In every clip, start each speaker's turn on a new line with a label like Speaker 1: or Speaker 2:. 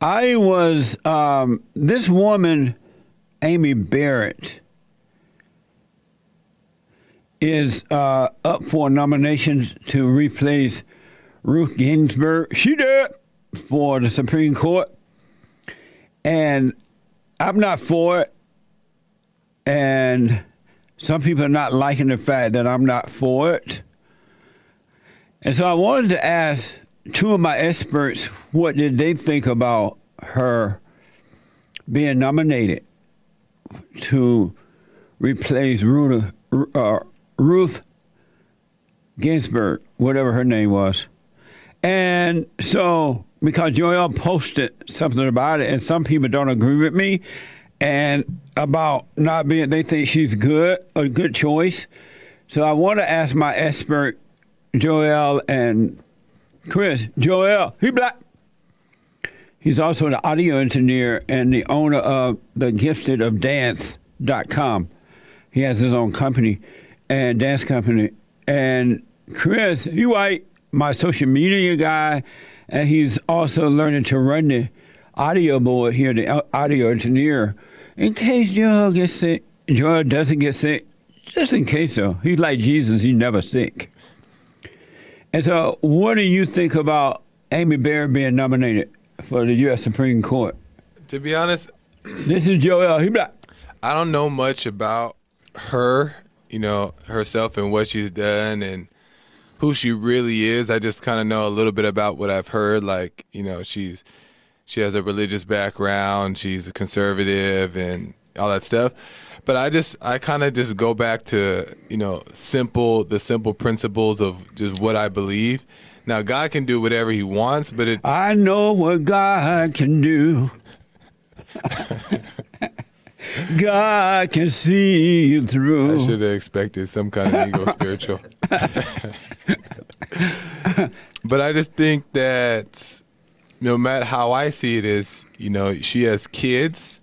Speaker 1: I was um, this woman, Amy Barrett, is uh, up for nominations to replace Ruth Ginsburg. She did for the Supreme Court, and I'm not for it. And some people are not liking the fact that I'm not for it. And so I wanted to ask two of my experts what did they think about her being nominated to replace Ruth, uh, Ruth Ginsburg, whatever her name was. And so, because Joel posted something about it, and some people don't agree with me, and about not being, they think she's good, a good choice. So I want to ask my expert, Joel and Chris. Joel, he black. He's also the audio engineer and the owner of the Gifted of Dance.com. He has his own company and dance company. And Chris, he white, my social media guy, and he's also learning to run the audio board here, the audio engineer. In case Joel gets sick, Joel doesn't get sick, just in case though. He's like Jesus, he's never sick. And so, what do you think about Amy Barrett being nominated for the U.S. Supreme Court?
Speaker 2: To be honest,
Speaker 1: this is Joel. He black.
Speaker 2: I don't know much about her, you know, herself and what she's done and who she really is. I just kind of know a little bit about what I've heard. Like, you know, she's she has a religious background. She's a conservative and all that stuff but I just I kind of just go back to you know simple the simple principles of just what I believe. Now God can do whatever He wants, but it.
Speaker 1: I know what God can do. God can see you through.
Speaker 2: I should have expected some kind of ego spiritual. but I just think that no matter how I see it is, you know, she has kids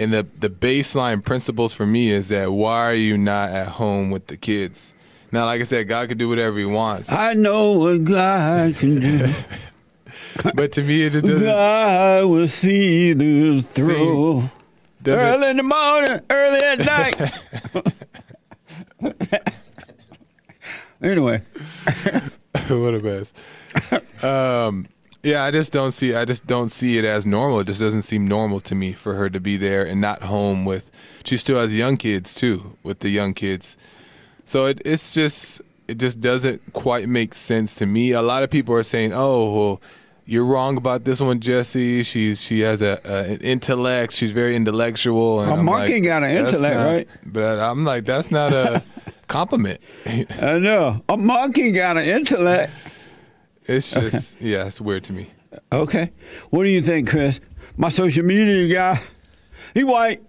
Speaker 2: and the the baseline principles for me is that why are you not at home with the kids? Now, like I said, God can do whatever He wants.
Speaker 1: I know what God can do.
Speaker 2: but to me, it just doesn't.
Speaker 1: God will see this through. Early in the morning, early at night. anyway,
Speaker 2: what a mess. Um, yeah, I just don't see. I just don't see it as normal. It just doesn't seem normal to me for her to be there and not home with. She still has young kids too, with the young kids. So it, it's just it just doesn't quite make sense to me. A lot of people are saying, "Oh, well, you're wrong about this one, Jesse. She's she has a, a an intellect. She's very intellectual."
Speaker 1: And a I'm monkey like, got an intellect,
Speaker 2: not,
Speaker 1: right?
Speaker 2: But I'm like, that's not a compliment.
Speaker 1: I know uh, a monkey got an intellect.
Speaker 2: It's just okay. yeah, it's weird to me.
Speaker 1: Okay, what do you think, Chris? My social media guy, he white.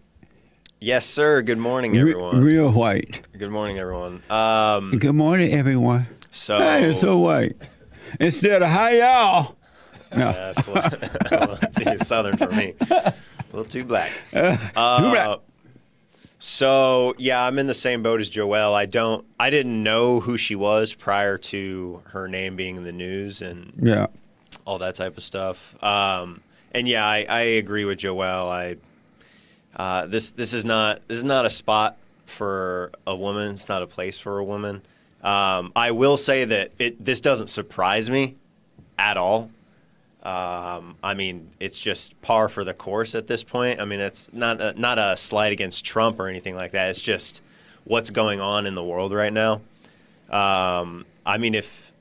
Speaker 3: Yes, sir. Good morning, everyone.
Speaker 1: Re- real white.
Speaker 3: Good morning, everyone. Um,
Speaker 1: Good morning, everyone.
Speaker 3: So
Speaker 1: hey, it's so white. Instead of hi y'all.
Speaker 3: No. That's a little, southern for me. A little too black. Uh,
Speaker 1: too black.
Speaker 3: So yeah, I'm in the same boat as Joelle. I don't, I didn't know who she was prior to her name being in the news and
Speaker 1: yeah,
Speaker 3: all that type of stuff. Um, and yeah, I, I agree with Joelle. I uh, this this is not this is not a spot for a woman. It's not a place for a woman. Um, I will say that it this doesn't surprise me at all. Um, I mean, it's just par for the course at this point. I mean, it's not a, not a slight against Trump or anything like that. It's just what's going on in the world right now. Um, I mean, if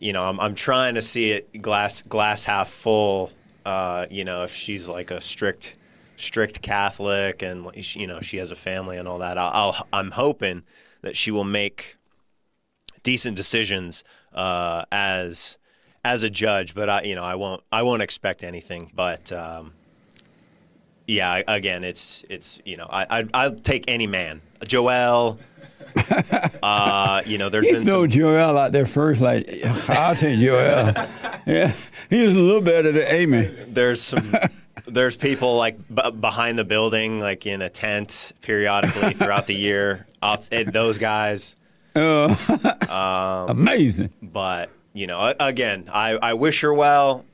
Speaker 3: you know, I'm, I'm trying to see it glass glass half full. Uh, you know, if she's like a strict strict Catholic and you know she has a family and all that, I'll, I'll I'm hoping that she will make decent decisions uh, as as a judge, but I, you know, I won't, I won't expect anything. But um, yeah, again, it's, it's, you know, I, I, I'll take any man, Joel. uh, you know, there's
Speaker 1: He's
Speaker 3: been
Speaker 1: no
Speaker 3: some...
Speaker 1: Joel out there first. Like I'll take Joel. yeah, he was a little better than Amy.
Speaker 3: There's some. There's people like b- behind the building, like in a tent, periodically throughout the year. I'll, those guys.
Speaker 1: Uh, um, amazing.
Speaker 3: But you know, again, I, I wish her well.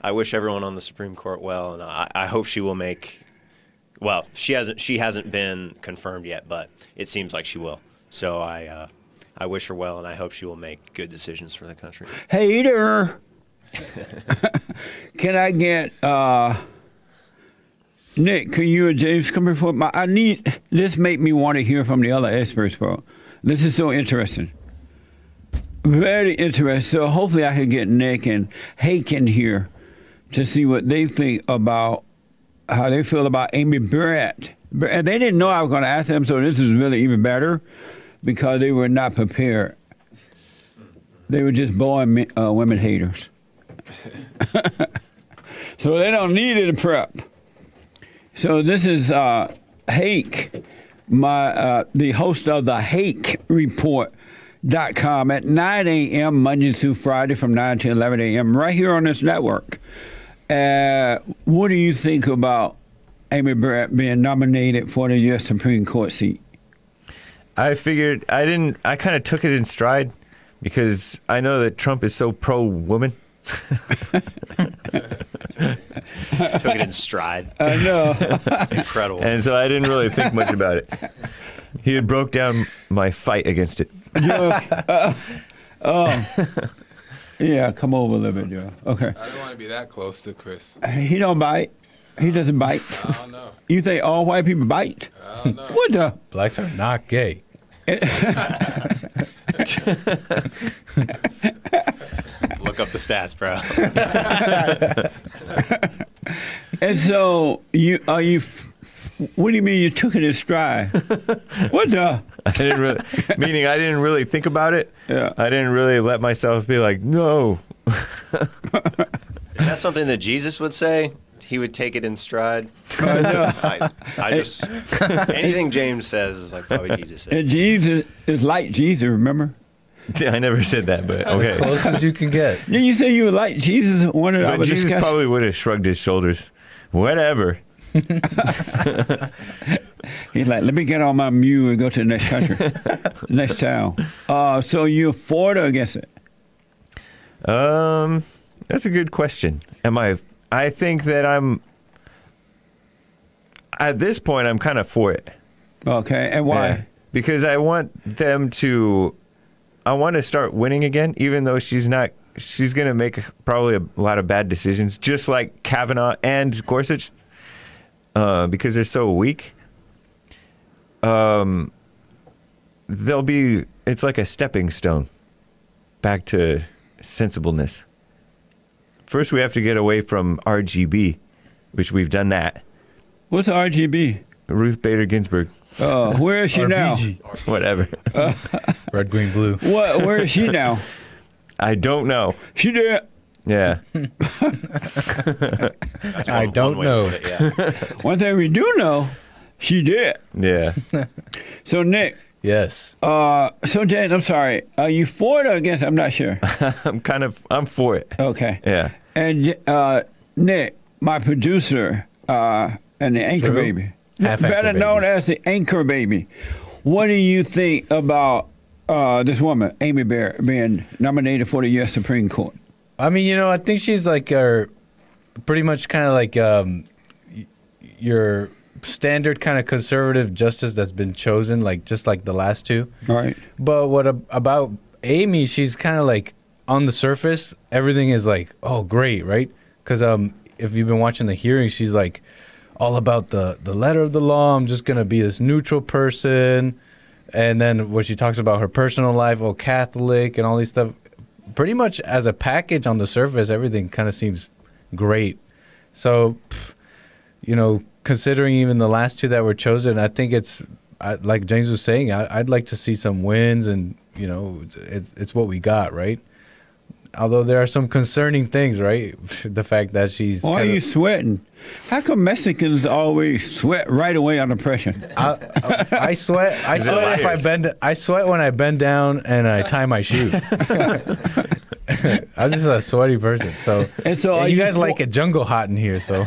Speaker 3: I wish everyone on the Supreme Court well, and I, I hope she will make. Well, she hasn't. She hasn't been confirmed yet, but it seems like she will. So I, uh, I wish her well, and I hope she will make good decisions for the country.
Speaker 1: Hater. can I get uh, Nick? Can you and James come before my? I need this. Make me want to hear from the other experts, bro. This is so interesting. Very interesting. So hopefully I can get Nick and Haken here to see what they think about how they feel about Amy Barrett. And they didn't know I was going to ask them, so this is really even better because they were not prepared. They were just born uh, women haters. so they don't need any prep. So this is uh, Hake, my uh, the host of the Hake Report.com at 9 a.m. Monday through Friday from 9 to 11 a.m. right here on this network. Uh, what do you think about Amy Barrett being nominated for the U.S. Supreme Court seat?
Speaker 4: I figured I didn't. I kind of took it in stride because I know that Trump is so pro woman.
Speaker 3: Took it in stride.
Speaker 1: I know.
Speaker 3: Incredible.
Speaker 4: And so I didn't really think much about it. He had broke down my fight against it.
Speaker 1: uh, oh. Yeah, come over a little bit, Joe. Okay.
Speaker 2: I don't want to be that close to Chris.
Speaker 1: He don't bite. He doesn't bite.
Speaker 2: I don't know.
Speaker 1: You think all white people bite?
Speaker 2: I don't know.
Speaker 1: What the?
Speaker 5: Blacks are not gay.
Speaker 3: Look up the stats, bro.
Speaker 1: And so you are you? F- f- What do you mean you took it in stride? what the?
Speaker 4: I didn't really, meaning I didn't really think about it.
Speaker 1: Yeah.
Speaker 4: I didn't really let myself be like, no.
Speaker 3: Is that something that Jesus would say? He would take it in stride.
Speaker 1: I know.
Speaker 3: I, I just anything James says is like probably Jesus said.
Speaker 1: And Jesus is like Jesus. Remember?
Speaker 4: I never said that, but okay.
Speaker 5: Close as you can get.
Speaker 1: Did you say you were like Jesus? One of
Speaker 4: But Jesus
Speaker 1: discussions?
Speaker 4: probably would have shrugged his shoulders. Whatever.
Speaker 1: He's like, let me get on my mule and go to the next country, next town. Uh, so you're for or against it?
Speaker 4: Um, that's a good question. Am I? I think that I'm. At this point, I'm kind of for it.
Speaker 1: Okay, and why?
Speaker 4: Yeah. Because I want them to. I want to start winning again, even though she's not. She's going to make probably a lot of bad decisions, just like Kavanaugh and Gorsuch, uh, because they're so weak. Um, they'll be. It's like a stepping stone back to sensibleness. First, we have to get away from RGB, which we've done that.
Speaker 1: What's RGB?
Speaker 4: Ruth Bader Ginsburg,
Speaker 1: Uh, where is she now?
Speaker 5: RPG.
Speaker 4: whatever.
Speaker 5: Red, green, blue.
Speaker 1: What? Where is she now?
Speaker 4: I don't know.
Speaker 1: She did.
Speaker 4: Yeah.
Speaker 3: That's
Speaker 5: I don't
Speaker 3: way to
Speaker 5: know.
Speaker 3: put it, yeah.
Speaker 1: One thing we do know, she did.
Speaker 4: Yeah.
Speaker 1: So Nick,
Speaker 5: Yes.
Speaker 1: uh, so Jan, I'm sorry. Are you for it or against? I'm not sure.
Speaker 4: I'm kind of I'm for it.
Speaker 1: Okay.
Speaker 4: Yeah.
Speaker 1: And uh, Nick, my producer, uh, and the anchor
Speaker 5: True.
Speaker 1: baby,
Speaker 5: Half
Speaker 1: better
Speaker 5: anchor
Speaker 1: known as the anchor baby. What do you think about uh, this woman, Amy Barrett, being nominated for the U.S. Supreme Court?
Speaker 5: I mean, you know, I think she's like our pretty much kind of like um, your standard kind of conservative justice that's been chosen, like just like the last two.
Speaker 1: All right.
Speaker 5: But what ab- about Amy? She's kind of like on the surface, everything is like, oh, great, right? Because um, if you've been watching the hearing, she's like all about the the letter of the law. I'm just gonna be this neutral person, and then when she talks about her personal life, oh, Catholic and all these stuff. Pretty much as a package on the surface, everything kind of seems great. So, you know, considering even the last two that were chosen, I think it's I, like James was saying. I, I'd like to see some wins, and you know, it's it's what we got, right? Although there are some concerning things, right? the fact that she's
Speaker 1: Why are
Speaker 5: kinda-
Speaker 1: you sweating? How come Mexicans always sweat right away under pressure?
Speaker 5: I, I sweat. I sweat if I bend. I sweat when I bend down and I tie my shoe. I'm just a sweaty person. So,
Speaker 1: And so are
Speaker 5: you
Speaker 1: you
Speaker 5: guys
Speaker 1: for-
Speaker 5: like it jungle hot in here. So,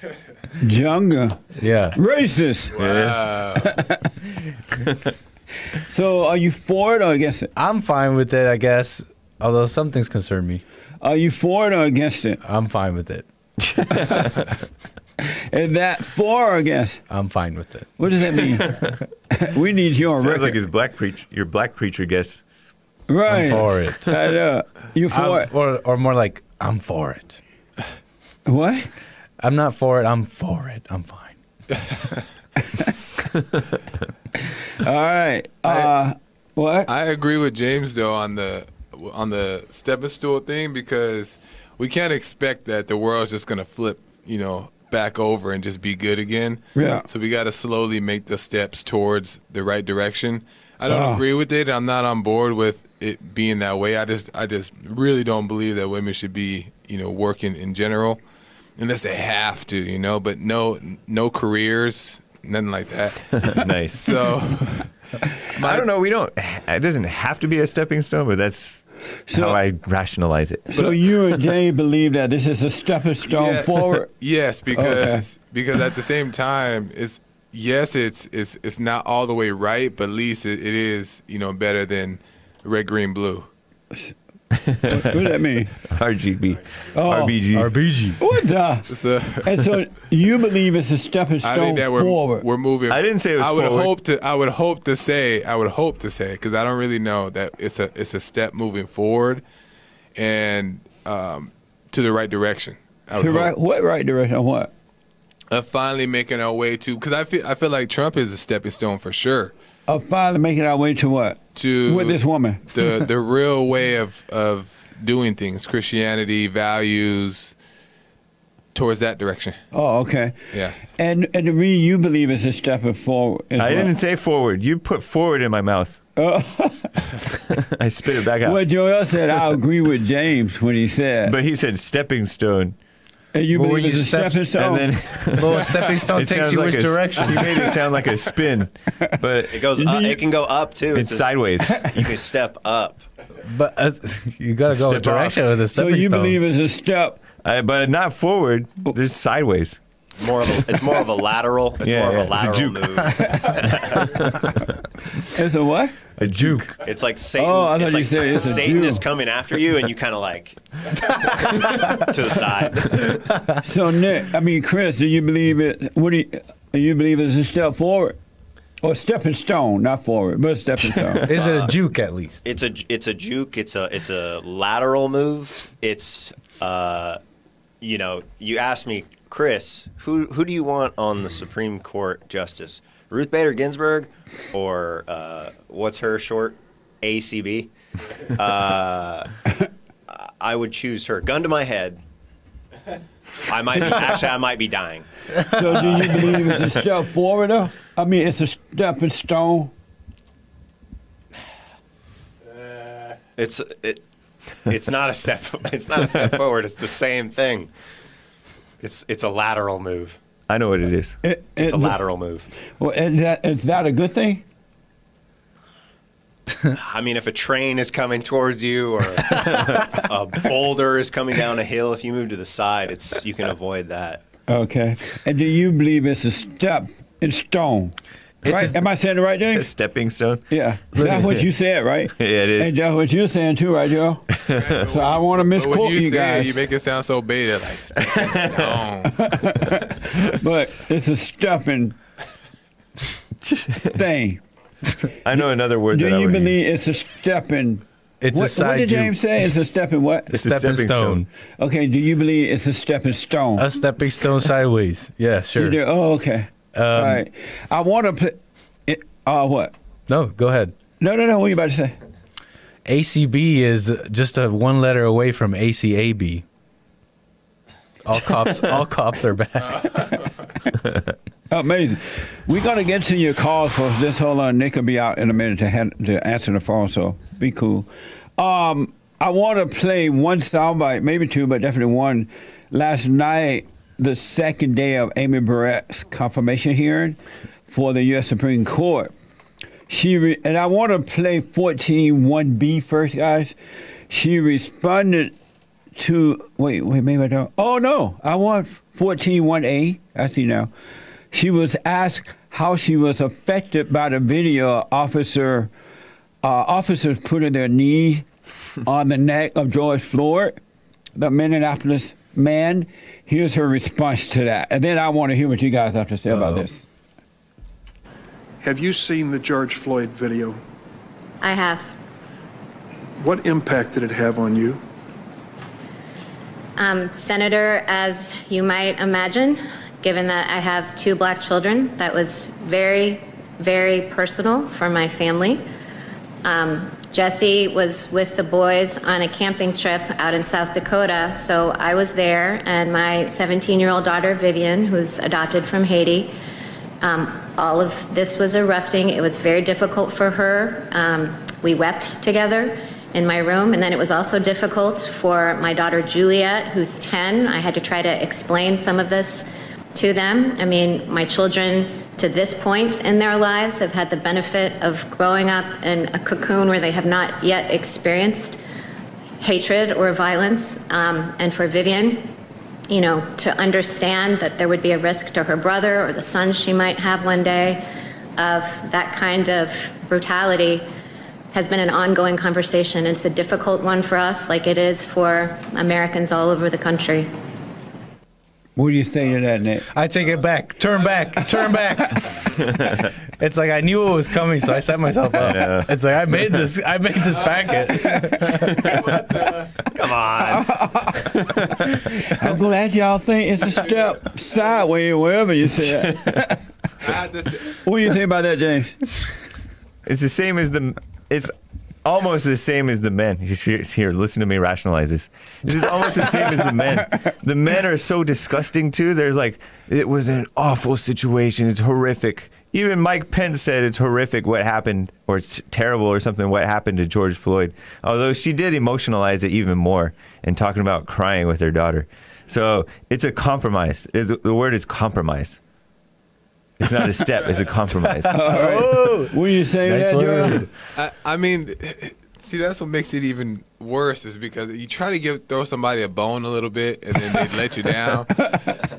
Speaker 1: Jungle.
Speaker 5: yeah.
Speaker 1: Racist.
Speaker 2: Wow.
Speaker 1: So are you for it or against it?
Speaker 5: I'm fine with it, I guess. Although some things concern me.
Speaker 1: Are you for it or against it?
Speaker 5: I'm fine with it.
Speaker 1: Is that for or against?
Speaker 5: I'm fine with it.
Speaker 1: What does that mean? we need you on
Speaker 4: Sounds
Speaker 1: record.
Speaker 4: like his black preach, your black preacher guess.
Speaker 1: right.
Speaker 5: I'm for it.
Speaker 1: I know. You for
Speaker 5: I'm-
Speaker 1: it?
Speaker 5: or, or more like, I'm for it.
Speaker 1: What?
Speaker 5: I'm not for it. I'm for it. I'm fine.
Speaker 1: All right. Uh, what?
Speaker 2: I agree with James though on the on the stepping stool thing because we can't expect that the world's just gonna flip, you know, back over and just be good again.
Speaker 1: Yeah.
Speaker 2: So we got to slowly make the steps towards the right direction. I don't
Speaker 1: Ah.
Speaker 2: agree with it. I'm not on board with it being that way. I just I just really don't believe that women should be, you know, working in general unless they have to, you know, but no no careers, nothing like that.
Speaker 4: nice.
Speaker 2: So
Speaker 4: I don't know. We don't. It doesn't have to be a stepping stone, but that's
Speaker 1: So-
Speaker 4: how I rationalize it.
Speaker 1: So you and Jay believe that this is a stepping stone
Speaker 2: Yeah.
Speaker 1: forward?
Speaker 2: yes, because because at the same time, it's yes, it's it's it's not all the way right, but at least it, it is you know better than red, green, blue.
Speaker 1: What does that mean?
Speaker 4: RGB,
Speaker 1: Oh,
Speaker 4: RBG.
Speaker 5: RBG.
Speaker 1: What the?
Speaker 2: So
Speaker 1: And so you believe it's a stepping
Speaker 2: I
Speaker 1: stone
Speaker 2: think that we're
Speaker 1: forward?
Speaker 2: we're moving.
Speaker 4: I didn't say it was
Speaker 2: I would
Speaker 4: forward.
Speaker 2: hope to. I would hope to say. I would hope to say because I don't really know that it's a it's a step moving forward, and um, to the right direction. I would
Speaker 1: To
Speaker 2: hope.
Speaker 1: right, what right direction? What?
Speaker 2: Of finally making our way to because I feel I feel like Trump is a stepping stone for sure.
Speaker 1: Of finally making our way to what?
Speaker 2: To
Speaker 1: With this woman.
Speaker 2: the the real way of of doing things, Christianity, values, towards that direction.
Speaker 1: Oh, okay.
Speaker 2: Yeah.
Speaker 1: And and the reason you believe is a stepping forward.
Speaker 4: I
Speaker 1: what?
Speaker 4: didn't say forward. You put forward in my mouth. Oh. I spit it back out.
Speaker 1: Well, Joel said I agree with James when he said,
Speaker 4: But he said stepping stone,
Speaker 1: and you
Speaker 5: But when
Speaker 1: believe
Speaker 5: you
Speaker 1: it's a
Speaker 5: step-
Speaker 1: stepping stone.
Speaker 4: and then
Speaker 5: Little stepping stone takes you
Speaker 4: like
Speaker 5: which
Speaker 4: a,
Speaker 5: direction?
Speaker 4: He made it sound like a spin, but
Speaker 3: It goes. Up, it can go up too.
Speaker 4: it's
Speaker 3: a-
Speaker 4: sideways.
Speaker 3: You can step up.
Speaker 5: But uh, you gotta go a
Speaker 4: Step
Speaker 5: direction
Speaker 4: off.
Speaker 5: with a
Speaker 1: so you
Speaker 5: stone.
Speaker 1: believe it's a step.
Speaker 4: I, but not forward. This sideways.
Speaker 3: More of a, it's more of a lateral. It's
Speaker 4: Yeah,
Speaker 3: more
Speaker 4: yeah,
Speaker 3: of a
Speaker 4: it's a
Speaker 3: lateral
Speaker 4: juke.
Speaker 3: move.
Speaker 1: It's a what?
Speaker 4: A juke.
Speaker 3: It's like Satan.
Speaker 1: Oh, I thought
Speaker 3: it's
Speaker 1: you
Speaker 3: like
Speaker 1: said it's a
Speaker 3: Satan
Speaker 1: Jew.
Speaker 3: is coming after you, and you kind of like to the side.
Speaker 1: So Nick, I mean Chris, do you believe it? What do you, do you believe it's a step forward, or a stepping stone, not forward, but a stepping stone?
Speaker 5: Is it a juke at least?
Speaker 3: It's a it's a juke. It's a it's a lateral move. It's uh, you know, you asked me, Chris, who who do you want on the Supreme Court justice? Ruth Bader Ginsburg, or uh, what's her short? ACB. Uh, I would choose her. Gun to my head. I might be, actually I might be dying.
Speaker 1: so do you believe it's a step forward? Though? I mean, it's a stepping stone.
Speaker 3: It's it, it's not a step. It's not a step forward. It's the same thing. It's it's a lateral move.
Speaker 4: I know what it is.
Speaker 1: It,
Speaker 3: It's a lateral move.
Speaker 1: Well, is that is that a good thing?
Speaker 3: I mean, if a train is coming towards you or a boulder is coming down a hill, if you move to the side, it's you can avoid that.
Speaker 1: Okay. And do you believe it's a step in stone? Right? Am I saying the right,
Speaker 4: A stepping stone.
Speaker 1: Yeah. That's what you said, right?
Speaker 4: Yeah, it is.
Speaker 1: And that's what you're saying too, right, Joe? so I want to misquote
Speaker 2: you,
Speaker 1: you, guys,
Speaker 2: it, you make it sound so beta, like stepping stone.
Speaker 1: but it's a stepping thing.
Speaker 4: I know another word
Speaker 1: Do
Speaker 4: that I
Speaker 1: you
Speaker 4: would
Speaker 1: believe
Speaker 4: use.
Speaker 1: it's a stepping?
Speaker 5: It's
Speaker 1: what,
Speaker 5: a side
Speaker 1: what did
Speaker 5: juke.
Speaker 1: James say? It's a stepping what?
Speaker 4: It's a
Speaker 5: stepping stone.
Speaker 1: Okay. Do you believe it's a stepping stone?
Speaker 5: A stepping stone sideways. Yeah,
Speaker 1: You
Speaker 5: sure.
Speaker 1: do? Oh, okay.
Speaker 5: Um,
Speaker 1: All right. I want to put. Uh, what?
Speaker 5: No, go ahead.
Speaker 1: No, no, no. What are you about to say?
Speaker 5: ACB is just a one letter away from ACAB. All cops, all cops are bad.
Speaker 1: Amazing. We're gonna get to your calls for this. Hold on, Nick will be out in a minute to hand, to answer the phone. So be cool. Um, I want to play one soundbite, maybe two, but definitely one. Last night, the second day of Amy Barrett's confirmation hearing for the U.S. Supreme Court. She re- and I want to play 14.1b first, guys. She responded to wait, wait, maybe I don't. Oh no, I want 14.1a. I see now. She was asked how she was affected by the video officer uh, officers putting their knee on the neck of George Floyd the Minneapolis man. Here's her response to that. And then I want to hear what you guys have to say about this.
Speaker 6: Have you seen the George Floyd video?
Speaker 7: I have.
Speaker 6: What impact did it have on you?
Speaker 7: Um, Senator, as you might imagine, given that I have two black children, that was very, very personal for my family. Um, Jesse was with the boys on a camping trip out in South Dakota, so I was there, and my 17 year old daughter, Vivian, who's adopted from Haiti, um, all of this was erupting. It was very difficult for her. Um, we wept together in my room, and then it was also difficult for my daughter Juliet, who's 10. I had to try to explain some of this to them. I mean, my children to this point in their lives have had the benefit of growing up in a cocoon where they have not yet experienced hatred or violence. Um, and for Vivian, you know, to understand that there would be a risk to her brother or the son she might have one day of that kind of brutality has been an ongoing conversation. It's a difficult one for us, like it is for Americans all over the country.
Speaker 1: What do you think of that, Nick?
Speaker 5: I take it back. Turn back. Turn back. it's like I knew it was coming, so I set myself up. It's like I made this. I made this packet.
Speaker 3: Come on.
Speaker 1: I'm glad y'all think it's a step sideways, wherever you see it.
Speaker 2: I had say,
Speaker 1: What do you think about that, James?
Speaker 4: It's the same as the. It's almost the same as the men. Here, listen to me rationalize this. This is almost the same as the men. The men are so disgusting too. There's like, it was an awful situation. It's horrific. Even Mike Pence said it's horrific what happened, or it's terrible or something what happened to George Floyd. Although she did emotionalize it even more and talking about crying with her daughter. So it's a compromise. It's, the word is compromise. It's not a step. It's a compromise.
Speaker 1: What do oh, you say to
Speaker 5: Nice
Speaker 1: that,
Speaker 5: word.
Speaker 2: I, I mean, see, that's what makes it even worse is because you try to give throw somebody a bone a little bit and then they let you down.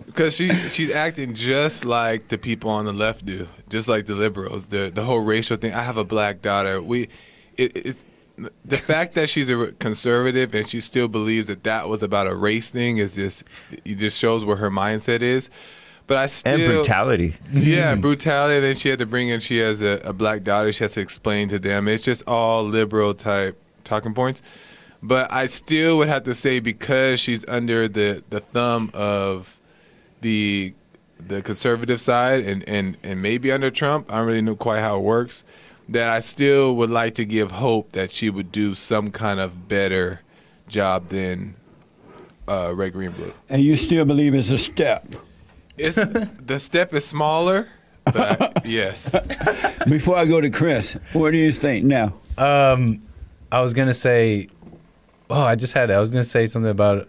Speaker 2: Because she she's acting just like the people on the left do, just like the liberals. The the whole racial thing. I have a black daughter. We, it, it's the fact that she's a conservative and she still believes that that was about a race thing is just it just shows where her mindset is. But I still
Speaker 4: and brutality.
Speaker 2: yeah, brutality. Then she had to bring in. She has a, a black daughter. She has to explain to them. It's just all liberal type talking points. But I still would have to say because she's under the, the thumb of the the conservative side and, and, and maybe under Trump. I don't really know quite how it works. That I still would like to give hope that she would do some kind of better job than uh, Ray Greenblatt.
Speaker 1: And you still believe it's a step.
Speaker 2: It's the step is smaller, but yes.
Speaker 1: Before I go to Chris, what do you think now?
Speaker 5: Um, I was gonna say. Oh, I just had it. I was gonna say something about.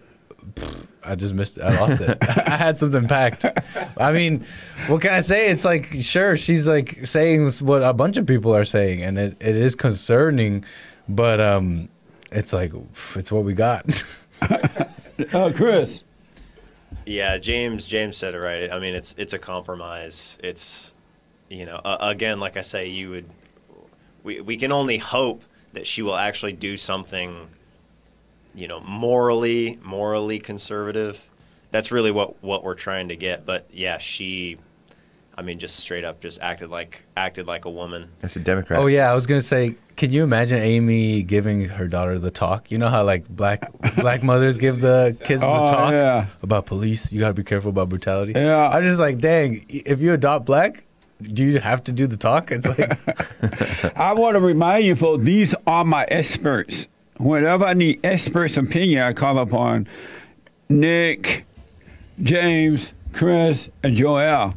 Speaker 5: Pfft, I just missed it. I lost it. I had something packed. I mean, what can I say? It's like sure she's like saying what a bunch of people are saying, and it, it is concerning, but um, it's like it's what we got.
Speaker 1: Uh, Chris.
Speaker 3: Yeah, James. James said it right. I mean, it's it's a compromise. It's, you know, uh, again, like I say, you would, we we can only hope that she will actually do something, you know, morally morally conservative. That's really what what we're trying to get. But yeah, she, I mean, just straight up, just acted like acted like a woman.
Speaker 4: That's a Democrat.
Speaker 5: Oh yeah, I was gonna say, can you imagine Amy giving her daughter the talk? You know how like black black mothers give the kids the
Speaker 1: Oh,
Speaker 5: talk
Speaker 1: yeah.
Speaker 5: about police. You gotta be careful about brutality.
Speaker 1: Yeah.
Speaker 5: I'm just like, dang, if you adopt black, do you have to do the talk? It's like,
Speaker 1: I want to remind you, folks, these are my experts. Whenever I need experts' opinion, I call upon Nick, James, Chris, and Joel.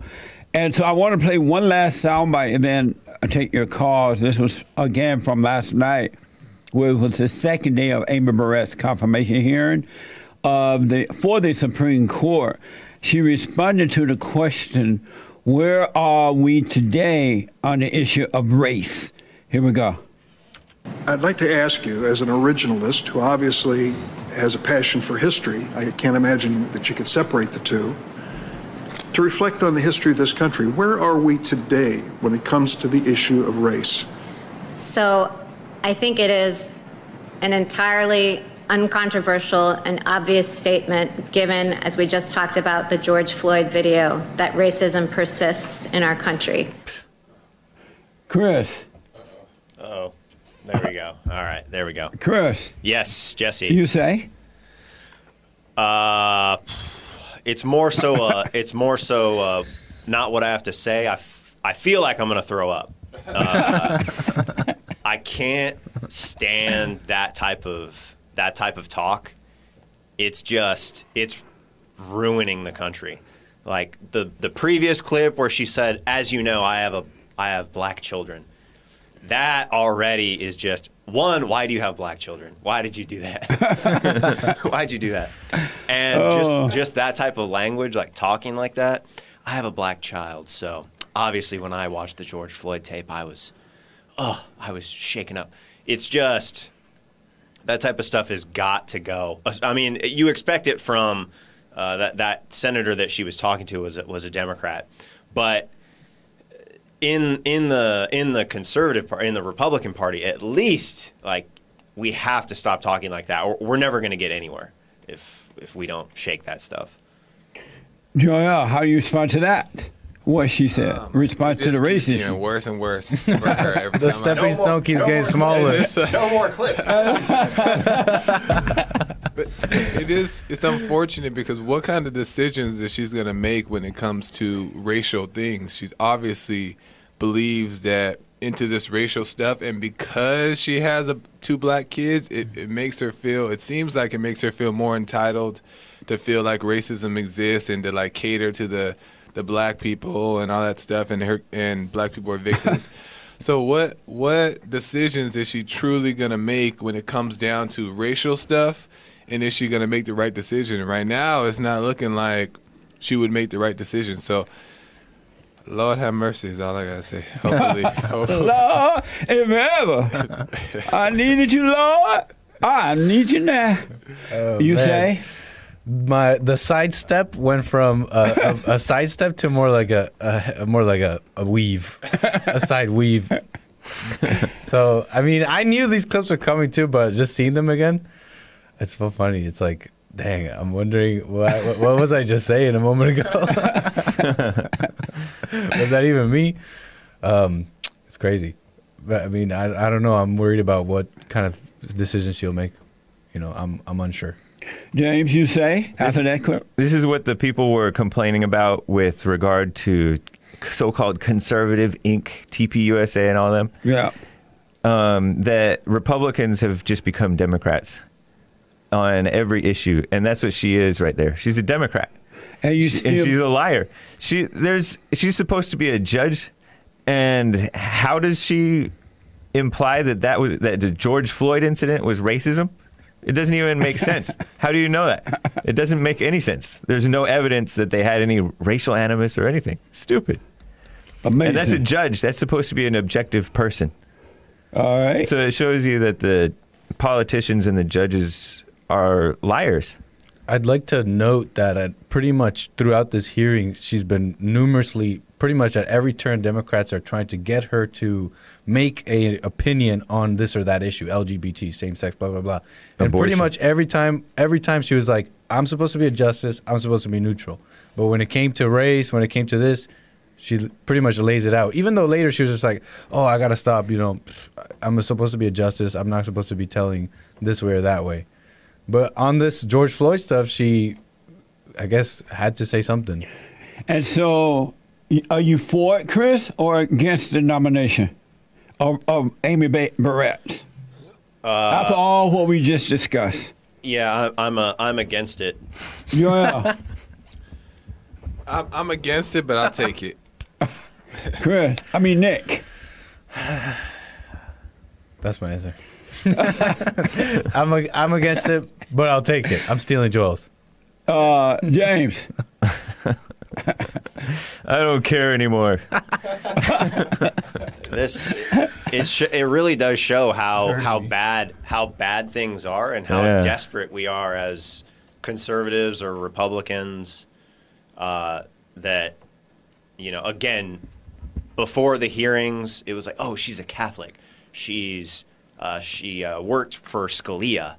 Speaker 1: And so I want to play one last soundbite and then I take your calls. This was again from last night, where it was the second day of Amy Barrett's confirmation hearing of the for the Supreme Court. She responded to the question, "Where are we today on the issue of race?" Here we go.
Speaker 6: I'd like to ask you, as an originalist who obviously has a passion for history, I can't imagine that you could separate the two, to reflect on the history of this country. Where are we today when it comes to the issue of race?
Speaker 7: So I think it is an entirely uncontroversial and obvious statement given, as we just talked about, the George Floyd video, that racism persists in our country.
Speaker 1: Chris,
Speaker 3: Oh, there we go. All right, there we go.
Speaker 1: Chris,
Speaker 3: Yes, Jesse.
Speaker 1: you say?
Speaker 3: Uh, it's more so. Uh, it's more so. Uh, not what I have to say. I, f- I feel like I'm gonna throw up. Uh, I can't stand that type of that type of talk. It's just it's ruining the country. Like the the previous clip where she said, "As you know, I have a I have black children." That already is just one. Why do you have black children? Why did you do that? Why'd you do that? And just just that type of language, like talking like that. I have a black child, so obviously when I watched the George Floyd tape, I was, oh, I was shaken up. It's just that type of stuff has got to go. I mean, you expect it from uh, that that senator that she was talking to was a, was a Democrat, but in in the in the conservative party, in the Republican Party, at least like we have to stop talking like that, we're never going to get anywhere if if we don't shake that stuff.
Speaker 1: Joel, how do you respond to that? What she said. Um, Response to
Speaker 2: It
Speaker 1: the
Speaker 2: just keeps
Speaker 1: racism.
Speaker 2: getting worse and worse for her every
Speaker 5: The
Speaker 2: time I-
Speaker 5: stepping stone keeps getting smaller.
Speaker 2: It's,
Speaker 3: No more clips.
Speaker 2: but it is it's unfortunate because what kind of decisions that she's going to make when it comes to racial things she obviously believes that into this racial stuff and because she has a, two black kids it, it makes her feel it seems like it makes her feel more entitled to feel like racism exists and to like cater to the the black people and all that stuff and her and black people are victims so what what decisions is she truly gonna make when it comes down to racial stuff, and is she gonna make the right decision? Right now, it's not looking like she would make the right decision. So, Lord have mercy is all I gotta say. Hopefully, hopefully.
Speaker 1: Lord, if ever I needed you, Lord, I need you now. Oh, you
Speaker 5: man.
Speaker 1: say?
Speaker 5: My the sidestep went from a, a, a sidestep to more like a, a, more like a, a weave, a side weave. so I mean, I knew these clips were coming too, but just seeing them again, it's so funny. It's like, dang, I'm wondering what what, what was I just saying a moment ago? was that even me? Um, it's crazy. But I mean, I I don't know. I'm worried about what kind of decisions she'll make. You know, I'm I'm unsure.
Speaker 1: James, you say after that clip?
Speaker 4: This is what the people were complaining about with regard to so-called conservative Inc., TPUSA, and all them.
Speaker 1: Yeah.
Speaker 4: um, that Republicans have just become Democrats on every issue, and that's what she is right there. She's a Democrat,
Speaker 1: And you
Speaker 4: She- and she's a liar. She there's she's supposed to be a judge, and how does she imply that that was that the George Floyd incident was racism? It doesn't even make sense. How do you know that? It doesn't make any sense. There's no evidence that they had any racial animus or anything. Stupid.
Speaker 1: amazing.
Speaker 4: And that's a judge. That's supposed to be an objective person.
Speaker 1: All right.
Speaker 4: So it shows you that the politicians and the judges are liars.
Speaker 5: I'd like to note that at pretty much throughout this hearing, she's been numerously, pretty much at every turn, Democrats are trying to get her to make a opinion on this or that issue, LGBT, same sex, blah blah blah. And pretty much every time, every time she was like, "I'm supposed to be a justice. I'm supposed to be neutral." But when it came to race, when it came to this, she pretty much lays it out. Even though later she was just like, "Oh, I gotta stop." You know, I'm supposed to be a justice. I'm not supposed to be telling this way or that way. But on this George Floyd stuff, she, I guess, had to say something.
Speaker 1: And so, y- are you for it, Chris, or against the nomination of, of Amy ba- Barrett?
Speaker 3: Uh,
Speaker 1: After all what we just discussed.
Speaker 3: Yeah, I, I'm a, I'm against it.
Speaker 1: Yeah.
Speaker 2: I'm, I'm against it, but I'll take it.
Speaker 1: Chris, I mean, Nick.
Speaker 5: That's my answer. I'm a, I'm against it, but I'll take it. I'm stealing Joel's.
Speaker 1: Uh, James.
Speaker 4: I don't care anymore.
Speaker 3: This it sh- it really does show how how bad how bad things are and how
Speaker 4: Yeah.
Speaker 3: desperate we are as conservatives or Republicans. Uh, that you know, again, before the hearings, it was like, oh, she's a Catholic. She's uh, she uh, worked for Scalia,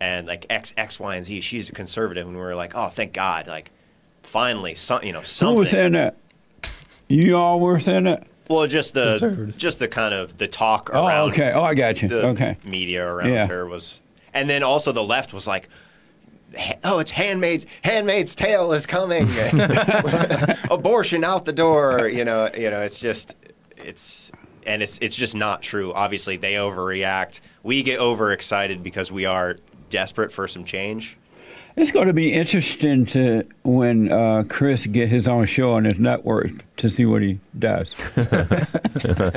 Speaker 3: and like X X Y and Z. She's a conservative, and we were like, oh, thank God, like finally, some you know
Speaker 1: Who
Speaker 3: something.
Speaker 1: was saying that? You all were saying that?
Speaker 3: Well, just the just the kind of the talk
Speaker 1: Oh,
Speaker 3: around
Speaker 1: okay. Oh, I got you. Okay.
Speaker 3: media around
Speaker 1: Yeah.
Speaker 3: her was, and then also the left was like, "Oh, it's Handmaid's Handmaid's Tale is coming, abortion out the door." You know, you know, it's just it's and it's it's just not true. Obviously, they overreact. We get overexcited because we are desperate for some change.
Speaker 1: It's going to be interesting to when uh, Chris get his own show on his network to see what he does.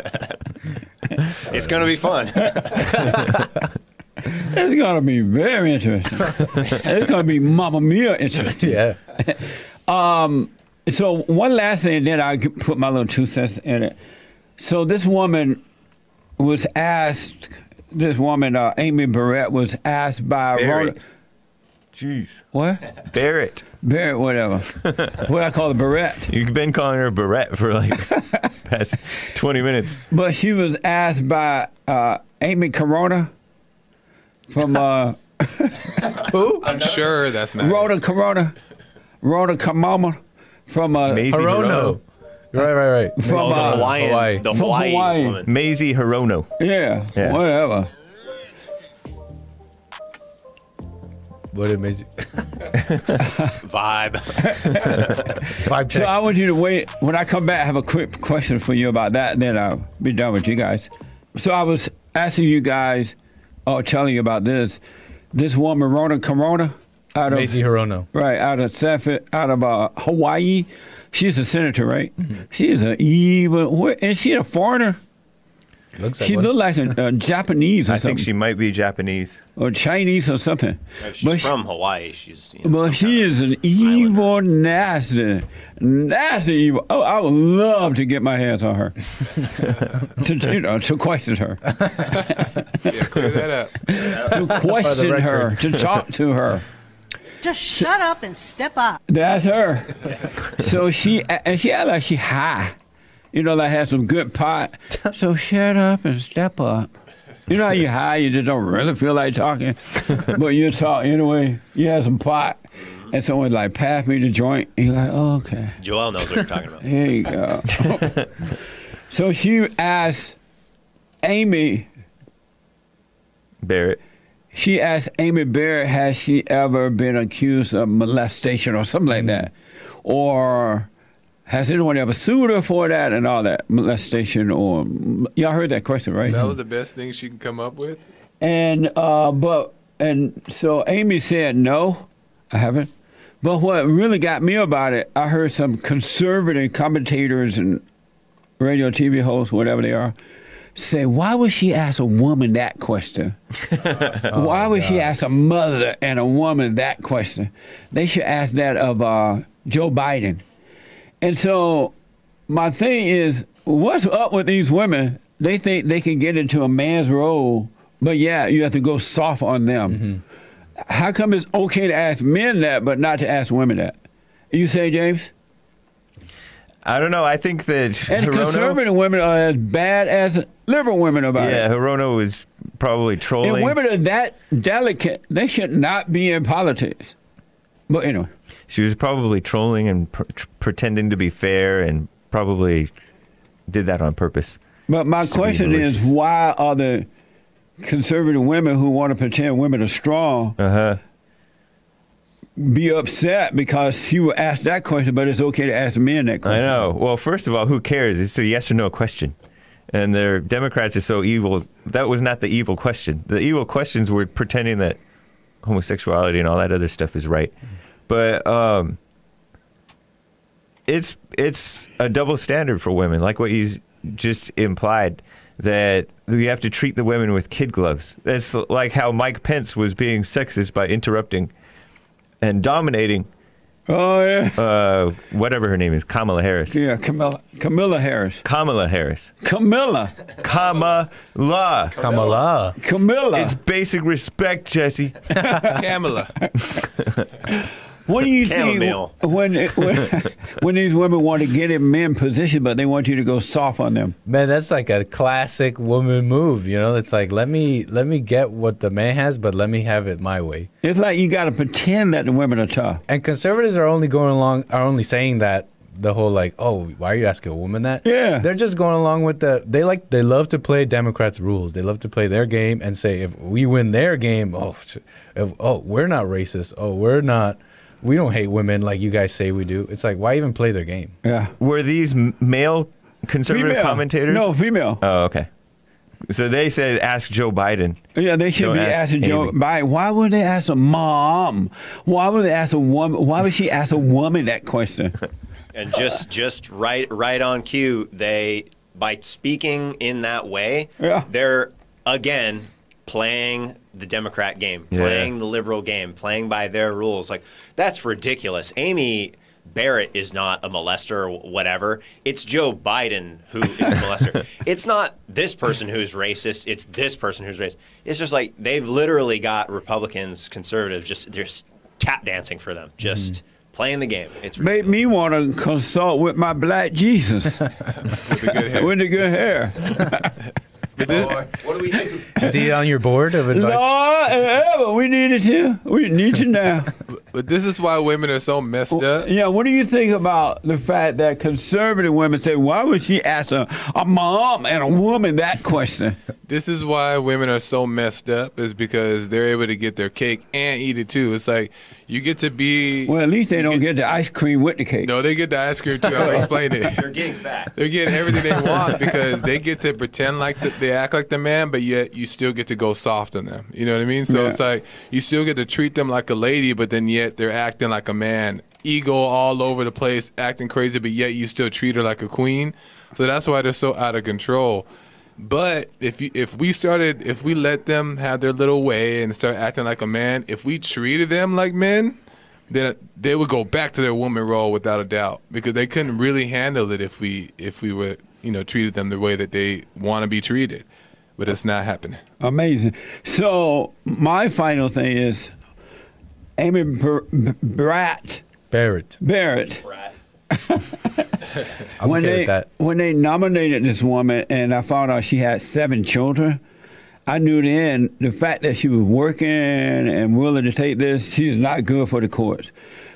Speaker 3: It's going to be fun.
Speaker 1: It's going to be very interesting. it's going to be Mamma Mia interesting.
Speaker 5: Yeah.
Speaker 1: So one last thing, then I could put my little two cents in it. So this woman was asked. This woman, uh, Amy Barrett, was asked by Rhoda.
Speaker 4: Barrett. Jeez.
Speaker 1: What?
Speaker 4: Barrett.
Speaker 1: Barrett, whatever. what I call the Barrett.
Speaker 4: You've been calling her Barrett for like past 20 minutes.
Speaker 1: But she was asked by uh, Amy Corona from uh,
Speaker 2: I'm sure that's not.
Speaker 1: Rhoda Corona, Rhoda Kamama from uh,
Speaker 4: Mazie
Speaker 5: Hirono. Right, right, right.
Speaker 1: From,
Speaker 3: Oh, the
Speaker 1: uh,
Speaker 3: Hawaiian,
Speaker 5: Hawaii.
Speaker 3: the
Speaker 1: From
Speaker 3: Hawaii,
Speaker 1: Hawaii.
Speaker 3: woman.
Speaker 4: Mazie Hirono.
Speaker 1: yeah,
Speaker 4: Yeah.
Speaker 1: whatever.
Speaker 5: What it makes you
Speaker 3: vibe.
Speaker 5: vibe
Speaker 1: So. I want you to wait. When I come back, I have a quick question for you about that, and then I'll be done with you guys. So I was asking you guys, or telling you about this. This woman, Rhoda Corona, out of
Speaker 5: Mazie Hirono.
Speaker 1: right out of Sanford, out of uh, Hawaii. She's a senator, right? She is an evil. What, is she a foreigner?
Speaker 5: Looks like
Speaker 1: She
Speaker 5: one.
Speaker 1: looked like a, a Japanese or
Speaker 4: I
Speaker 1: something,
Speaker 4: think she might be Japanese.
Speaker 1: or Chinese or something.
Speaker 3: If she's
Speaker 1: But she-
Speaker 3: from Hawaii. She's. You know,
Speaker 1: But
Speaker 3: some
Speaker 1: she is an
Speaker 3: islander.
Speaker 1: evil, nasty, nasty evil. Oh, I would love to get my hands on her, to you know, to question her,
Speaker 2: Yeah, clear that up.
Speaker 1: to question her, to talk to her.
Speaker 8: Just shut up and step up.
Speaker 1: That's her. So she and she act like she high, you know, like had some good pot. So shut up and step up. You know how you high, you just don't really feel like talking, but you talk anyway. You have some pot, and someone like pass me the joint. And you're like, oh, okay.
Speaker 3: Joel knows what you're talking about.
Speaker 1: There you go. so she asked Amy,
Speaker 4: Barrett.
Speaker 1: she asked Amy Barrett, has she ever been accused of molestation or something like that? Or has anyone ever sued her for that and all that? Molestation or, y'all heard that question, right?
Speaker 2: That was the best thing she can come up with.
Speaker 1: And, uh, but, and so Amy said, no, I haven't. But what really got me about it, I heard some conservative commentators and radio, TV hosts, whatever they are, say, why would she ask a woman that question? why would she ask a mother and a woman that question? They should ask that of uh, Joe Biden. And so my thing is, what's up with these women? They think they can get into a man's role, but yeah, you have to go soft on them. Mm-hmm. How come it's okay to ask men that, but not to ask women that? You say, James?
Speaker 4: I don't know. I think that
Speaker 1: And
Speaker 4: Hirono,
Speaker 1: conservative women are as bad as liberal women about
Speaker 4: yeah,
Speaker 1: it.
Speaker 4: Yeah, Hirono was probably trolling.
Speaker 1: And women are that delicate, they should not be in politics. But anyway,
Speaker 4: She was probably trolling and pr- pretending to be fair, and probably did that on purpose.
Speaker 1: but my
Speaker 4: Just to be
Speaker 1: question is why are the conservative women who want to pretend women are strong
Speaker 4: Uh huh.
Speaker 1: be upset because she will ask that question, but it's okay to ask men that question?
Speaker 4: I know. Well, first of all, who cares? It's a yes or no question. And their Democrats are so evil. That was not the evil question. The evil questions were pretending that homosexuality and all that other stuff is right. But um, it's it's a double standard for women, like what you just implied that we have to treat the women with kid gloves. It's like how Mike Pence was being sexist by interrupting and dominating
Speaker 1: Oh, yeah.
Speaker 4: uh, whatever her name is, Kamala Harris.
Speaker 1: Yeah, Camilla, Camilla Harris.
Speaker 4: Kamala Harris.
Speaker 1: Camilla.
Speaker 4: Kamala.
Speaker 5: Kamala.
Speaker 1: Camilla.
Speaker 4: It's basic respect, Jesse.
Speaker 2: Kamala.
Speaker 1: What do you think
Speaker 3: Chamomile.
Speaker 1: when, when when these women want to get in men position, but they want you to go soft on them?
Speaker 5: Man, that's like a classic woman move. You know, it's like let me let me get what the man has, but let me have it my way.
Speaker 1: It's like you got to pretend that the women are tough.
Speaker 5: And conservatives are only going along are only saying that the whole like, oh, why are you asking a woman that?
Speaker 1: Yeah.
Speaker 5: they're just going along with the. They like they love to play Democrats' rules. They love to play their game and say if we win their game, oh, if, oh, we're not racist. Oh, we're not. We don't hate women like you guys say we do. It's like why even play their game?
Speaker 1: Yeah,
Speaker 4: Were these m- male conservative
Speaker 1: female
Speaker 4: commentators?
Speaker 1: No, female.
Speaker 4: Oh, okay. So they said ask Joe Biden.
Speaker 1: Yeah, they should
Speaker 4: Don't
Speaker 1: be
Speaker 4: ask
Speaker 1: asking Joe
Speaker 4: Amy.
Speaker 1: Biden. Why would they ask a mom? Why would they ask a woman? Why would she ask a woman that question?
Speaker 3: and just just right right on cue they by speaking in that way
Speaker 1: Yeah.
Speaker 3: they're again playing the democrat game
Speaker 4: Yeah.
Speaker 3: playing the liberal game playing by their rules. Like that's ridiculous. Amy barrett is not a molester or whatever. It's joe biden who is a molester. It's not this person who's racist. It's this person who's racist. It's just like they've literally got republicans conservatives just they're just tap dancing for them just mm-hmm. playing the game. It's
Speaker 1: Made me want to consult with my black Jesus.
Speaker 2: With the good hair.
Speaker 1: with the good hair.
Speaker 3: what do we do
Speaker 5: Is he on your board of advice?
Speaker 1: Lord, ever we needed to. We need you now.
Speaker 2: But this is why women are so messed up.
Speaker 1: Yeah, what do you think about the fact that conservative women say, why would she ask a, a mom and a woman that question?
Speaker 2: This is why women are so messed up is because they're able to get their cake and eat it too. It's like you get to be
Speaker 1: Well, at least they don't get the ice cream with the cake.
Speaker 2: no, they get the ice cream too. I'll explain it.
Speaker 3: They're getting fat.
Speaker 2: They're getting everything they want because they get to pretend like the, they act like the man, but yet you still get to go soft on them. You know what I mean? So
Speaker 1: Yeah.
Speaker 2: it's like you still get to treat them like a lady, but then yet they're acting like a man. Ego all over the place, acting crazy, but yet you still treat her like a queen. So that's why they're so out of control. But if you, if we started, if we let them have their little way and start acting like a man, if we treated them like men, then they would go back to their woman role without a doubt because they couldn't really handle it if we if we were you know treated them the way that they want to be treated. But it's not happening.
Speaker 1: Amazing. So my final thing is Amy Bar- Bratt
Speaker 5: Barrett.
Speaker 1: Barrett.
Speaker 3: Brat.
Speaker 5: I'm
Speaker 1: when
Speaker 5: okay
Speaker 1: they
Speaker 5: with that.
Speaker 1: when they nominated this woman and I found out she had seven children, I knew then the fact that she was working and willing to take this, she's not good for the courts.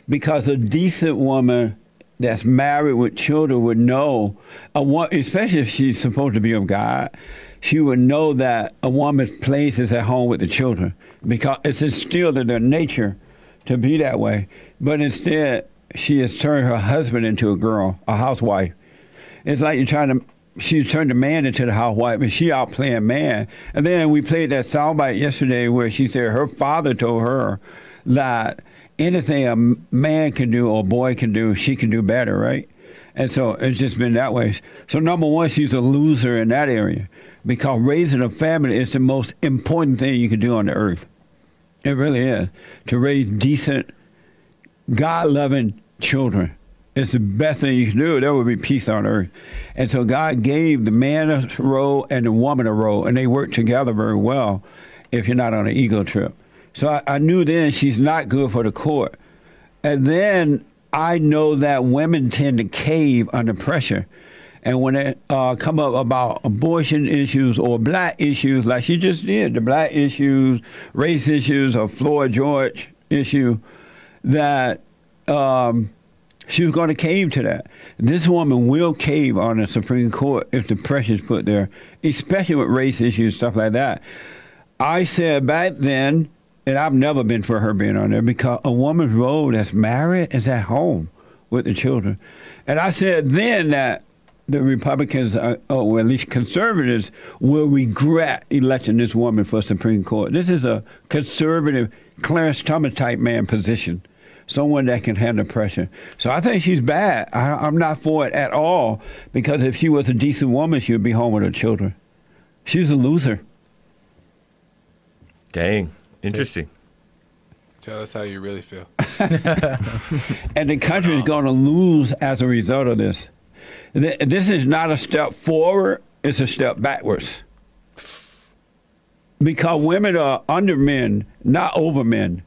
Speaker 1: Because a decent woman that's married with children would know, a wo- especially if she's supposed to be of God, she would know that a woman's place is at home with the children because it's instilled in their nature to be that way. But instead, she has turned her husband into a girl, a housewife. It's like you're trying to. She turned a man into the housewife, and she out playing man. And then we played that soundbite yesterday where she said her father told her that anything a man can do or a boy can do, she can do better, right? And so it's just been that way. So number one, she's a loser in that area because raising a family is the most important thing you can do on the earth. It really is to raise decent, God-loving children. It's the best thing you can do. There will be peace on earth. And so God gave the man a role and the woman a role, and they work together very well if you're not on an ego trip. So I, I knew then she's not good for the court. And then I know that women tend to cave under pressure. And when they uh, come up about abortion issues or black issues, like she just did, the black issues, race issues, or Floyd George issue, that um, she was going to cave to that. This woman will cave on the Supreme Court if the pressure's put there, especially with race issues, and stuff like that. I said back then, and I've never been for her being on there because a woman's role that's married is at home with the children. And I said then that the Republicans, uh, or at least conservatives, will regret electing this woman for Supreme Court. This is a conservative, Clarence Thomas type man position, someone that can handle pressure. So I think she's bad. I, I'm not for it at all because if she was a decent woman, she would be home with her children. She's a loser.
Speaker 4: Dang. Interesting.
Speaker 2: Tell us how you really feel.
Speaker 1: and the country is going to lose as a result of this. This is not a step forward; it's a step backwards. Because women are under men, not over men.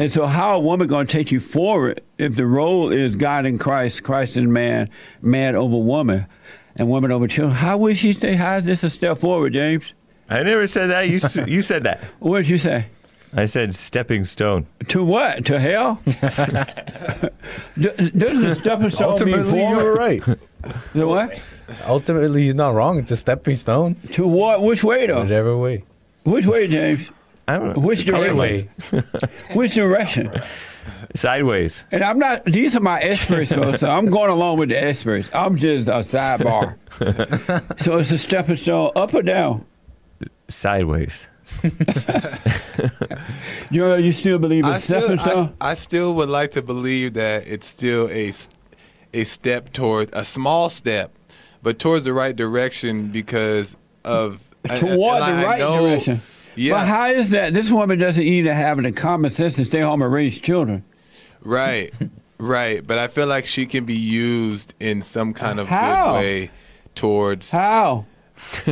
Speaker 1: And so, how a woman going to take you forward if the role is God in Christ, Christ in man, man over woman, and woman over children? How would she say, how is this a step forward, James?
Speaker 4: I never said that. You you said that.
Speaker 1: What did you say?
Speaker 4: I said stepping stone.
Speaker 1: To what? To hell? D- Does the stepping stone mean
Speaker 5: Ultimately, you were
Speaker 1: forward?
Speaker 5: right.
Speaker 1: The what?
Speaker 5: Ultimately, he's not wrong. It's a stepping stone.
Speaker 1: To what? Which way though?
Speaker 5: Whichever way.
Speaker 1: Which way, James?
Speaker 4: I don't know.
Speaker 1: Which direction? Which direction?
Speaker 4: Sideways.
Speaker 1: And I'm not. These are my experts, though, so I'm going along with the experts. I'm just a sidebar. so it's a stepping stone, up or down.
Speaker 4: Sideways.
Speaker 1: You know, you still believe
Speaker 2: I
Speaker 1: it's
Speaker 2: still,
Speaker 1: stepping
Speaker 2: I,
Speaker 1: stone?
Speaker 2: I still would like to believe that it's still a, a step toward a small step, but towards the right direction because of and-
Speaker 1: Toward
Speaker 2: and
Speaker 1: the
Speaker 2: I
Speaker 1: right
Speaker 2: know-
Speaker 1: direction.
Speaker 2: Yeah,
Speaker 1: But how is that? This woman doesn't even have the common sense to stay home and raise children.
Speaker 2: right, right. But I feel like she can be used in some kind of
Speaker 1: How?
Speaker 2: good way towards.
Speaker 1: How?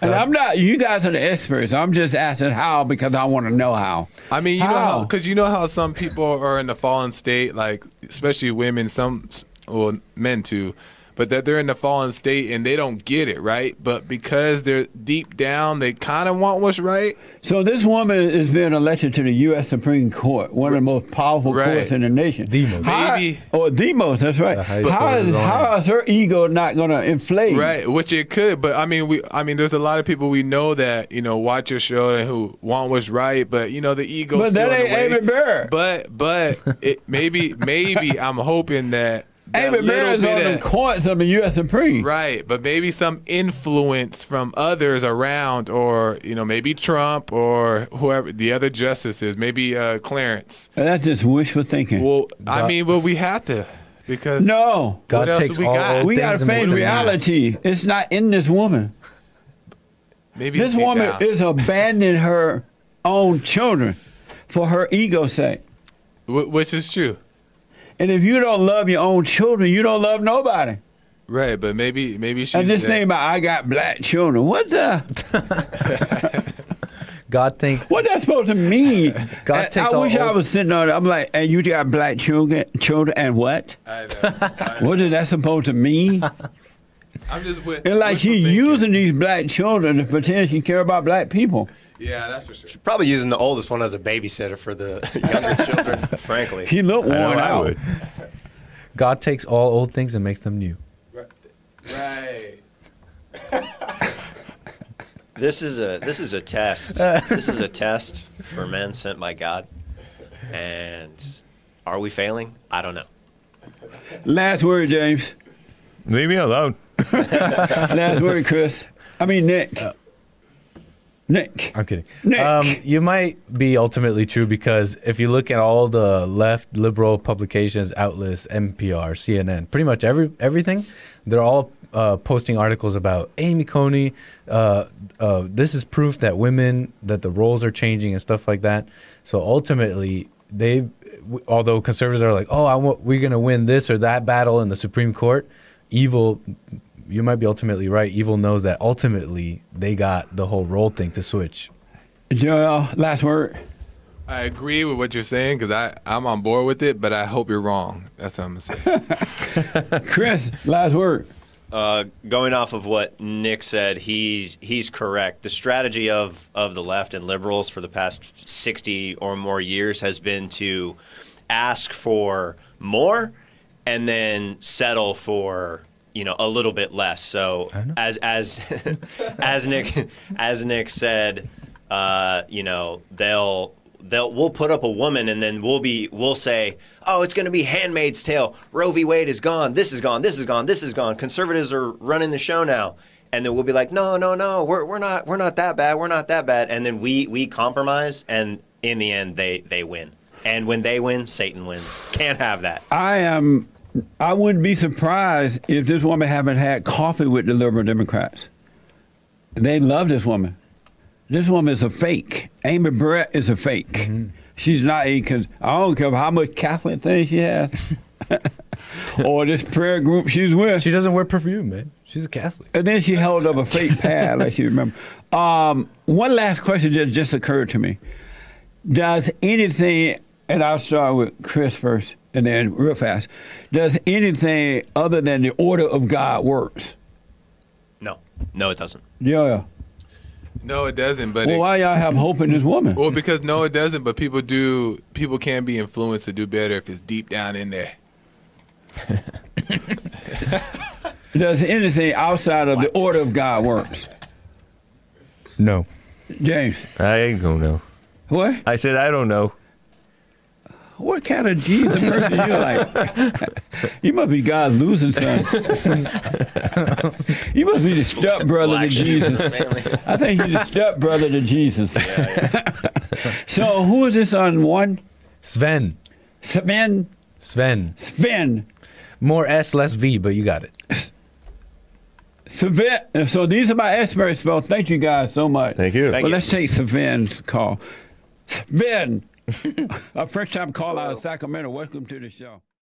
Speaker 1: and I'm not. You guys are the experts. I'm just asking how because I want to know how.
Speaker 2: I mean, you know
Speaker 1: How?
Speaker 2: how because you know how some people are in the fallen state, like especially women, some well men too, but that they're in the fallen state and they don't get it right. But because they're deep down, they kind of want what's right.
Speaker 1: So this woman is being elected to the U.S. Supreme Court, one of the most powerful
Speaker 2: Right.
Speaker 1: courts in the nation.
Speaker 5: The most.
Speaker 1: How-
Speaker 2: Maybe-
Speaker 1: Oh, the most. That's right.
Speaker 5: The highest
Speaker 1: How
Speaker 5: court
Speaker 1: is,
Speaker 5: is on.
Speaker 1: how is her ego not going to inflate?
Speaker 2: Right, which it could, but I mean, we, I mean, there's a lot of people we know that you know watch your show and who want what's right, but you know the ego.
Speaker 1: But
Speaker 2: still
Speaker 1: that
Speaker 2: in the
Speaker 1: ain't
Speaker 2: way.
Speaker 1: Amy Barrett.
Speaker 2: But but it maybe maybe I'm hoping that that
Speaker 1: Amy
Speaker 2: little
Speaker 1: Barrett's on
Speaker 2: bit
Speaker 1: the
Speaker 2: of,
Speaker 1: courts of the U.S. Supreme.
Speaker 2: Right, but maybe some influence from others around, or you know, maybe Trump or whoever the other justices, maybe uh, Clarence.
Speaker 1: And That's just wishful thinking.
Speaker 2: Well, I mean, well, we have to because
Speaker 1: no.
Speaker 5: God
Speaker 2: What else
Speaker 5: takes
Speaker 2: we
Speaker 5: all
Speaker 2: got?
Speaker 5: old
Speaker 1: We got to face
Speaker 5: makes them
Speaker 1: reality. It's not in this woman.
Speaker 2: maybe
Speaker 1: This woman
Speaker 2: down.
Speaker 1: is abandoning her own children for her ego's sake.
Speaker 2: Which is true.
Speaker 1: And if you don't love your own children, you don't love nobody.
Speaker 2: Right, but maybe maybe she's
Speaker 1: And this
Speaker 2: that-
Speaker 1: thing about I got black children, what the?
Speaker 5: God thinks
Speaker 1: What that supposed to mean?
Speaker 5: God
Speaker 1: And
Speaker 5: takes
Speaker 1: I
Speaker 5: all
Speaker 1: wish I was sitting on. it. I'm like, and you got black children, children, and what?
Speaker 2: I know. I know.
Speaker 1: What is that supposed to mean?
Speaker 2: I'm just with.
Speaker 1: And like
Speaker 2: she's
Speaker 1: using these black children to pretend she care about black people.
Speaker 2: Yeah, that's for sure.
Speaker 3: Probably using the oldest one as a babysitter for the younger children, frankly.
Speaker 1: He looked worn out.
Speaker 5: God takes all old things and makes them new.
Speaker 2: Right.
Speaker 3: This is a this is a test. this is a test for men sent by God. And are we failing? I don't know.
Speaker 1: Last word, James.
Speaker 4: Leave me alone.
Speaker 1: Last word, Chris. I mean Nick. Uh, Nick.
Speaker 5: I'm kidding.
Speaker 1: Nick.
Speaker 5: Um, you might be ultimately true because if you look at all the left liberal publications, outlets, NPR, CNN, pretty much every everything, they're all uh, posting articles about Amy Coney. Uh, uh, this is proof that women that the roles are changing and stuff like that. So ultimately, they, although conservatives are like, oh, I want, we're gonna win this or that battle in the Supreme Court. Evil you might be ultimately right. Evil knows that ultimately they got the whole role thing to switch.
Speaker 1: Joel, last word.
Speaker 2: I agree with what you're saying because I I'm on board with it, but I hope you're wrong. That's what I'm gonna say.
Speaker 1: Chris, last word.
Speaker 3: Uh, going off of what Nick said, he's he's correct. The strategy of of the left and liberals for the past sixty or more years has been to ask for more and then settle for you know a little bit less. So as as as Nick as Nick said, uh, you know they'll they'll we'll put up a woman and then we'll be we'll say oh it's going to be handmaid's tale. Roe v. Wade is gone. This is gone. This is gone. This is gone. Conservatives are running the show now. And then we'll be like no no no. We're, we're not we're not that bad. We're not that bad. And then we we compromise and in the end they they win. And when they win satan wins. Can't have that.
Speaker 1: I am. I wouldn't be surprised if this woman haven't had coffee with the liberal Democrats. They love this woman. This woman is a fake. Amy Barrett is a fake. She's not a. I don't care how much Catholic thing she has, or this prayer group she's with.
Speaker 5: She doesn't wear perfume, man. She's a Catholic.
Speaker 1: And then she held up a fake pad, like she remember. Um, one last question just just occurred to me. does anything, and I'll start with Chris first, and then real fast. Does anything other than the order of God works?
Speaker 3: No, no, it doesn't.
Speaker 1: Yeah.
Speaker 2: No, it doesn't. But
Speaker 1: Well,
Speaker 2: it,
Speaker 1: why y'all have hope in this woman?
Speaker 2: well, because no, it doesn't. But people do. People can be influenced to do better if it's deep down in there.
Speaker 1: Does anything outside of the order of God works?
Speaker 5: No.
Speaker 1: James,
Speaker 4: I ain't gonna know.
Speaker 1: what?
Speaker 4: I said I don't know.
Speaker 1: What kind of Jesus person are you like? you must be God's losing son. you must be the step brother to
Speaker 3: Black sheep in
Speaker 1: Jesus.
Speaker 3: family.
Speaker 1: I think you're the step brother to Jesus. so who is this on one?
Speaker 5: Sven.
Speaker 1: Sven.
Speaker 5: Sven.
Speaker 1: Sven.
Speaker 5: More S, less V, but you got it.
Speaker 1: Sven. So these are my experts, Well, Thank you guys so much.
Speaker 4: Thank you.
Speaker 3: Thank
Speaker 1: well,
Speaker 3: you.
Speaker 1: let's take Sven's call. Sven. A first time call out of Sacramento. Welcome to the show.